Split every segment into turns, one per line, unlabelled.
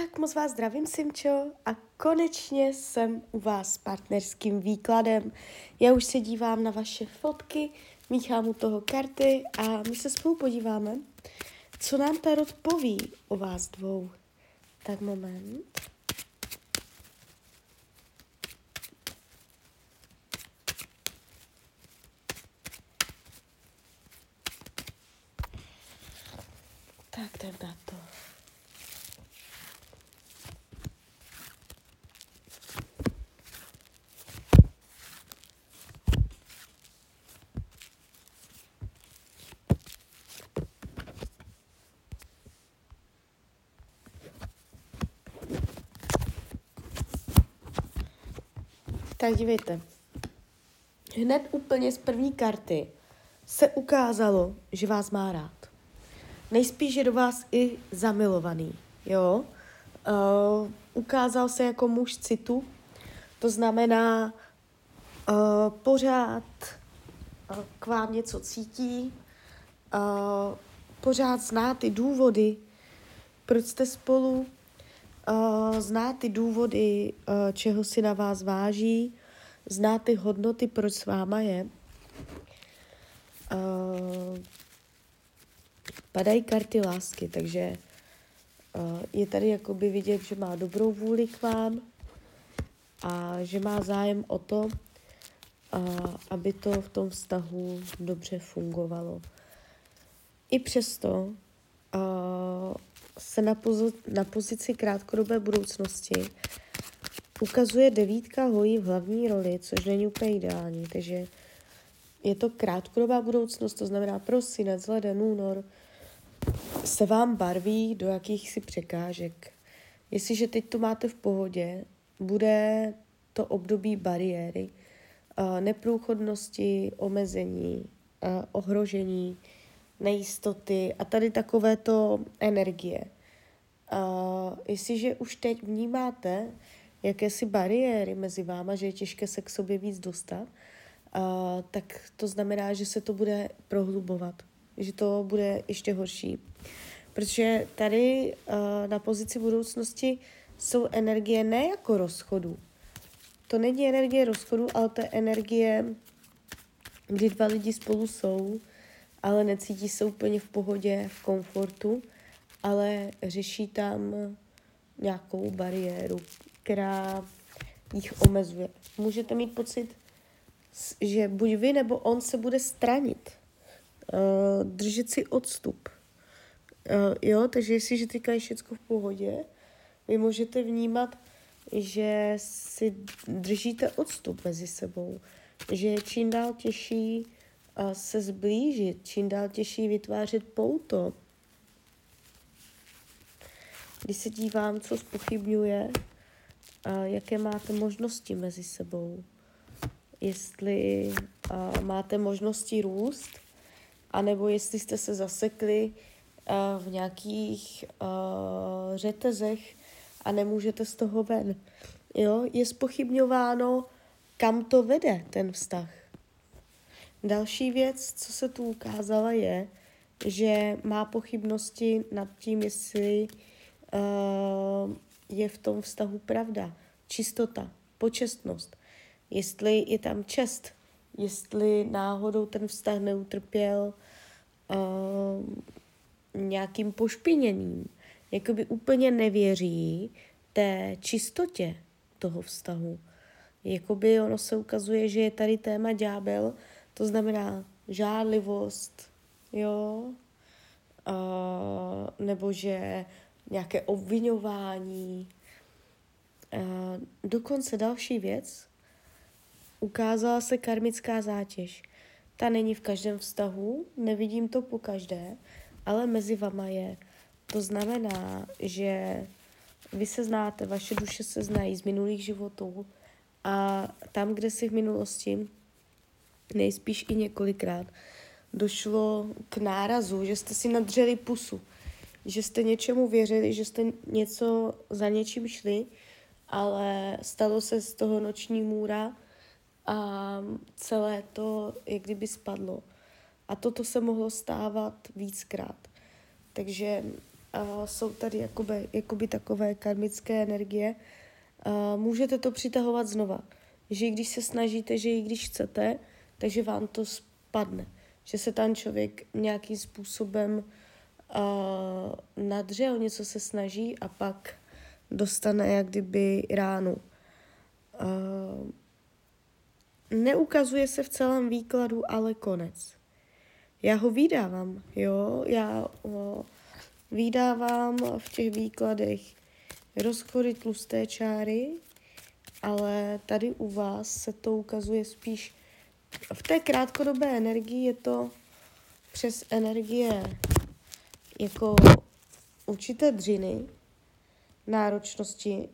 Tak moc vás zdravím, Simčo, a konečně jsem u vás s partnerským výkladem. Já už se dívám na vaše fotky, míchám u toho karty a my se spolu podíváme, co nám Tarot poví o vás dvou. Tak moment. Tak jdem na to. Tak dívejte. Hned úplně z první karty se ukázalo, že vás má rád. Nejspíš je do vás i zamilovaný, jo. Uh, ukázal se jako muž citu, to znamená, uh, pořád uh, k vám něco cítí, uh, pořád zná ty důvody, proč jste spolu, uh, zná ty důvody, uh, čeho si na vás váží, zná ty hodnoty, proč s váma je. Uh, padají karty lásky, takže uh, je tady jakoby vidět, že má dobrou vůli k vám a že má zájem o to, aby to v tom vztahu dobře fungovalo. I přesto uh, se na, pozo- na pozici krátkodobé budoucnosti ukazuje devítka hojí v hlavní roli, což není úplně ideální, takže je to krátkodobá budoucnost, to znamená prosinec, leden, únor, se vám barví do jakýchsi překážek. Jestliže teď to máte v pohodě, bude to období bariéry, neprůchodnosti, omezení, ohrožení, nejistoty a tady takovéto energie. Jestliže už teď vnímáte jakési bariéry mezi váma, že je těžké se k sobě víc dostat, tak to znamená, že se to bude prohlubovat že to bude ještě horší. Protože tady na pozici budoucnosti jsou energie ne jako rozchodu. To není energie rozchodu, ale to je energie, kdy dva lidi spolu jsou, ale necítí se úplně v pohodě, v komfortu, ale řeší tam nějakou bariéru, která jich omezuje. Můžete mít pocit, že buď vy nebo on se bude stranit uh, držet si odstup. Uh, jo, takže jestliže teďka je všechno v pohodě, vy můžete vnímat, že si držíte odstup mezi sebou, že je čím dál těžší uh, se zblížit, čím dál těžší vytvářet pouto. Když se dívám, co spochybňuje, uh, jaké máte možnosti mezi sebou, jestli uh, máte možnosti růst, anebo jestli jste se zasekli uh, v nějakých uh, řetezech a nemůžete z toho ven. Jo, je spochybňováno, kam to vede ten vztah. Další věc, co se tu ukázala, je, že má pochybnosti nad tím, jestli uh, je v tom vztahu pravda, čistota, počestnost, jestli je tam čest, jestli náhodou ten vztah neutrpěl uh, nějakým pošpiněním. Jakoby úplně nevěří té čistotě toho vztahu. Jakoby ono se ukazuje, že je tady téma ďábel, to znamená žádlivost, jo, uh, nebo že nějaké obvinování. Uh, dokonce další věc, ukázala se karmická zátěž. Ta není v každém vztahu, nevidím to po každé, ale mezi vama je. To znamená, že vy se znáte, vaše duše se znají z minulých životů a tam, kde si v minulosti, nejspíš i několikrát, došlo k nárazu, že jste si nadřeli pusu, že jste něčemu věřili, že jste něco za něčím šli, ale stalo se z toho noční můra a celé to jak kdyby spadlo. A toto se mohlo stávat víckrát. Takže jsou tady jakoby, jakoby takové karmické energie, můžete to přitahovat znova. Že i když se snažíte, že i když chcete, takže vám to spadne. Že se ten člověk nějakým způsobem uh, nadře, o něco se snaží a pak dostane jak kdyby ránu. Uh, neukazuje se v celém výkladu, ale konec. Já ho vydávám, jo, já uh, vydávám v těch výkladech rozchory tlusté čáry, ale tady u vás se to ukazuje spíš v té krátkodobé energii je to přes energie jako určité dřiny, náročnosti.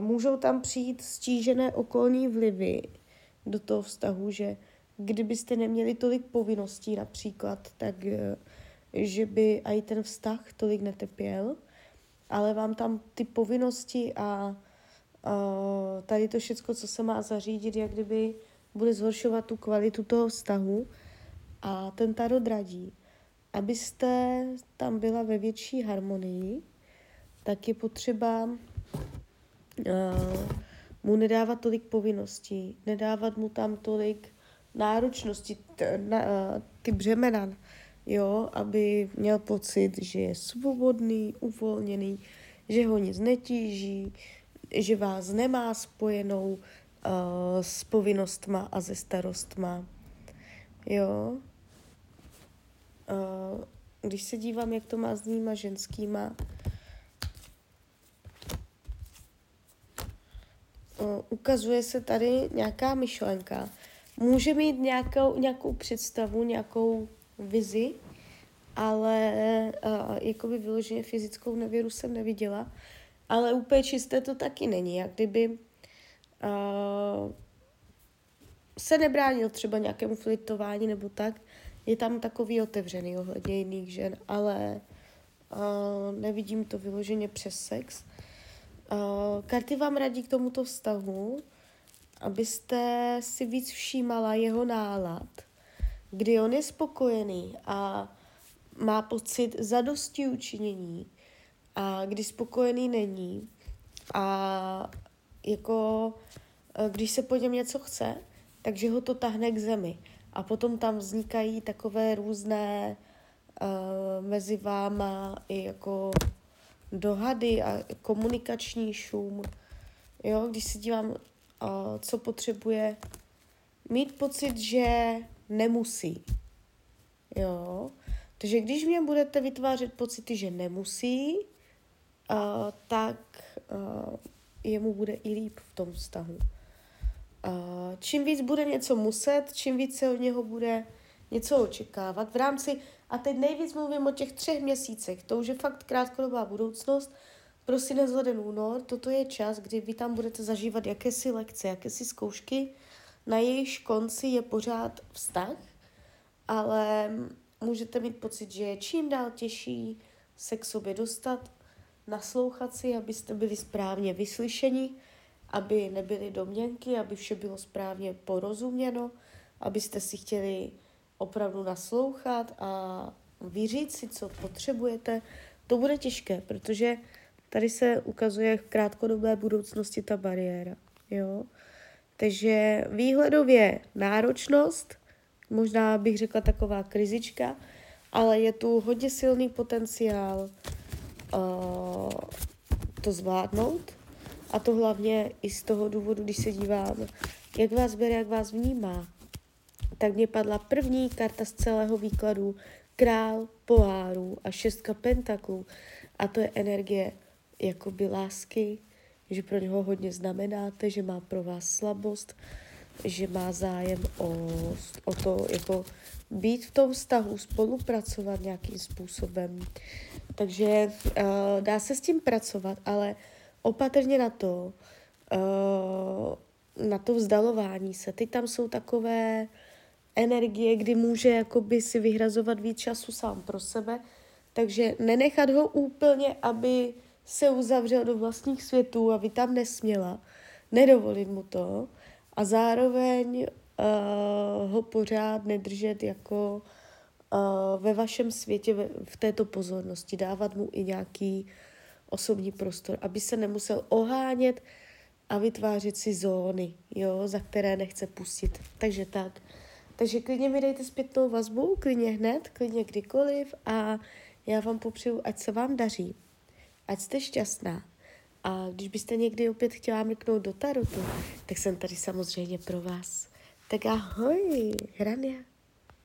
Můžou tam přijít stížené okolní vlivy do toho vztahu, že kdybyste neměli tolik povinností například, tak e, že by i ten vztah tolik netepěl, ale vám tam ty povinnosti a, a tady to všechno, co se má zařídit, jak kdyby bude zhoršovat tu kvalitu toho vztahu a ten tarot radí. Abyste tam byla ve větší harmonii, tak je potřeba uh, mu nedávat tolik povinností, nedávat mu tam tolik náročnosti, t, na, uh, ty břemena, jo, aby měl pocit, že je svobodný, uvolněný, že ho nic netíží, že vás nemá spojenou uh, s povinnostma a ze starostma. Jo. Uh, když se dívám, jak to má s nýma ženskýma, uh, ukazuje se tady nějaká myšlenka. Může mít nějakou, nějakou představu, nějakou vizi, ale uh, jakoby vyloženě fyzickou nevěru jsem neviděla. Ale úplně čisté to taky není, jak kdyby uh, se nebránil třeba nějakému flitování nebo tak, je tam takový otevřený ohledně jiných žen, ale uh, nevidím to vyloženě přes sex. Uh, karty vám radí k tomuto vztahu, abyste si víc všímala jeho nálad, kdy on je spokojený a má pocit zadosti učinění a kdy spokojený není a jako když se po něm něco chce, takže ho to tahne k zemi. A potom tam vznikají takové různé uh, mezi váma i jako dohady a komunikační šum. Jo, když si dívám, uh, co potřebuje, mít pocit, že nemusí. Jo, takže když mě budete vytvářet pocity, že nemusí, uh, tak uh, jemu bude i líp v tom vztahu. Uh, čím víc bude něco muset, čím víc se od něho bude něco očekávat v rámci, a teď nejvíc mluvím o těch třech měsících, to už je fakt krátkodobá budoucnost, prosinec, leden, únor, toto je čas, kdy vy tam budete zažívat jakési lekce, jakési zkoušky, na jejíž konci je pořád vztah, ale můžete mít pocit, že je čím dál těžší se k sobě dostat, naslouchat si, abyste byli správně vyslyšeni, aby nebyly domněnky, aby vše bylo správně porozuměno, abyste si chtěli opravdu naslouchat a vyříct si, co potřebujete, to bude těžké, protože tady se ukazuje v krátkodobé budoucnosti ta bariéra. Jo? Takže výhledově náročnost, možná bych řekla taková krizička, ale je tu hodně silný potenciál uh, to zvládnout a to hlavně i z toho důvodu, když se dívám, jak vás bere, jak vás vnímá. Tak mě padla první karta z celého výkladu, král pohárů a šestka pentaklů. A to je energie jakoby lásky, že pro něho hodně znamenáte, že má pro vás slabost, že má zájem o, o to, jako být v tom vztahu, spolupracovat nějakým způsobem. Takže uh, dá se s tím pracovat, ale opatrně na to, uh, na to vzdalování se. Ty tam jsou takové energie, kdy může jakoby si vyhrazovat víc času sám pro sebe, takže nenechat ho úplně, aby se uzavřel do vlastních světů a vy tam nesměla, nedovolit mu to. A zároveň uh, ho pořád nedržet jako uh, ve vašem světě, v této pozornosti, dávat mu i nějaký osobní prostor, aby se nemusel ohánět a vytvářet si zóny, jo, za které nechce pustit. Takže tak. Takže klidně mi dejte zpětnou vazbu, klidně hned, klidně kdykoliv a já vám popřeju, ať se vám daří, ať jste šťastná. A když byste někdy opět chtěla mrknout do tarotu, tak jsem tady samozřejmě pro vás. Tak ahoj, Hrania.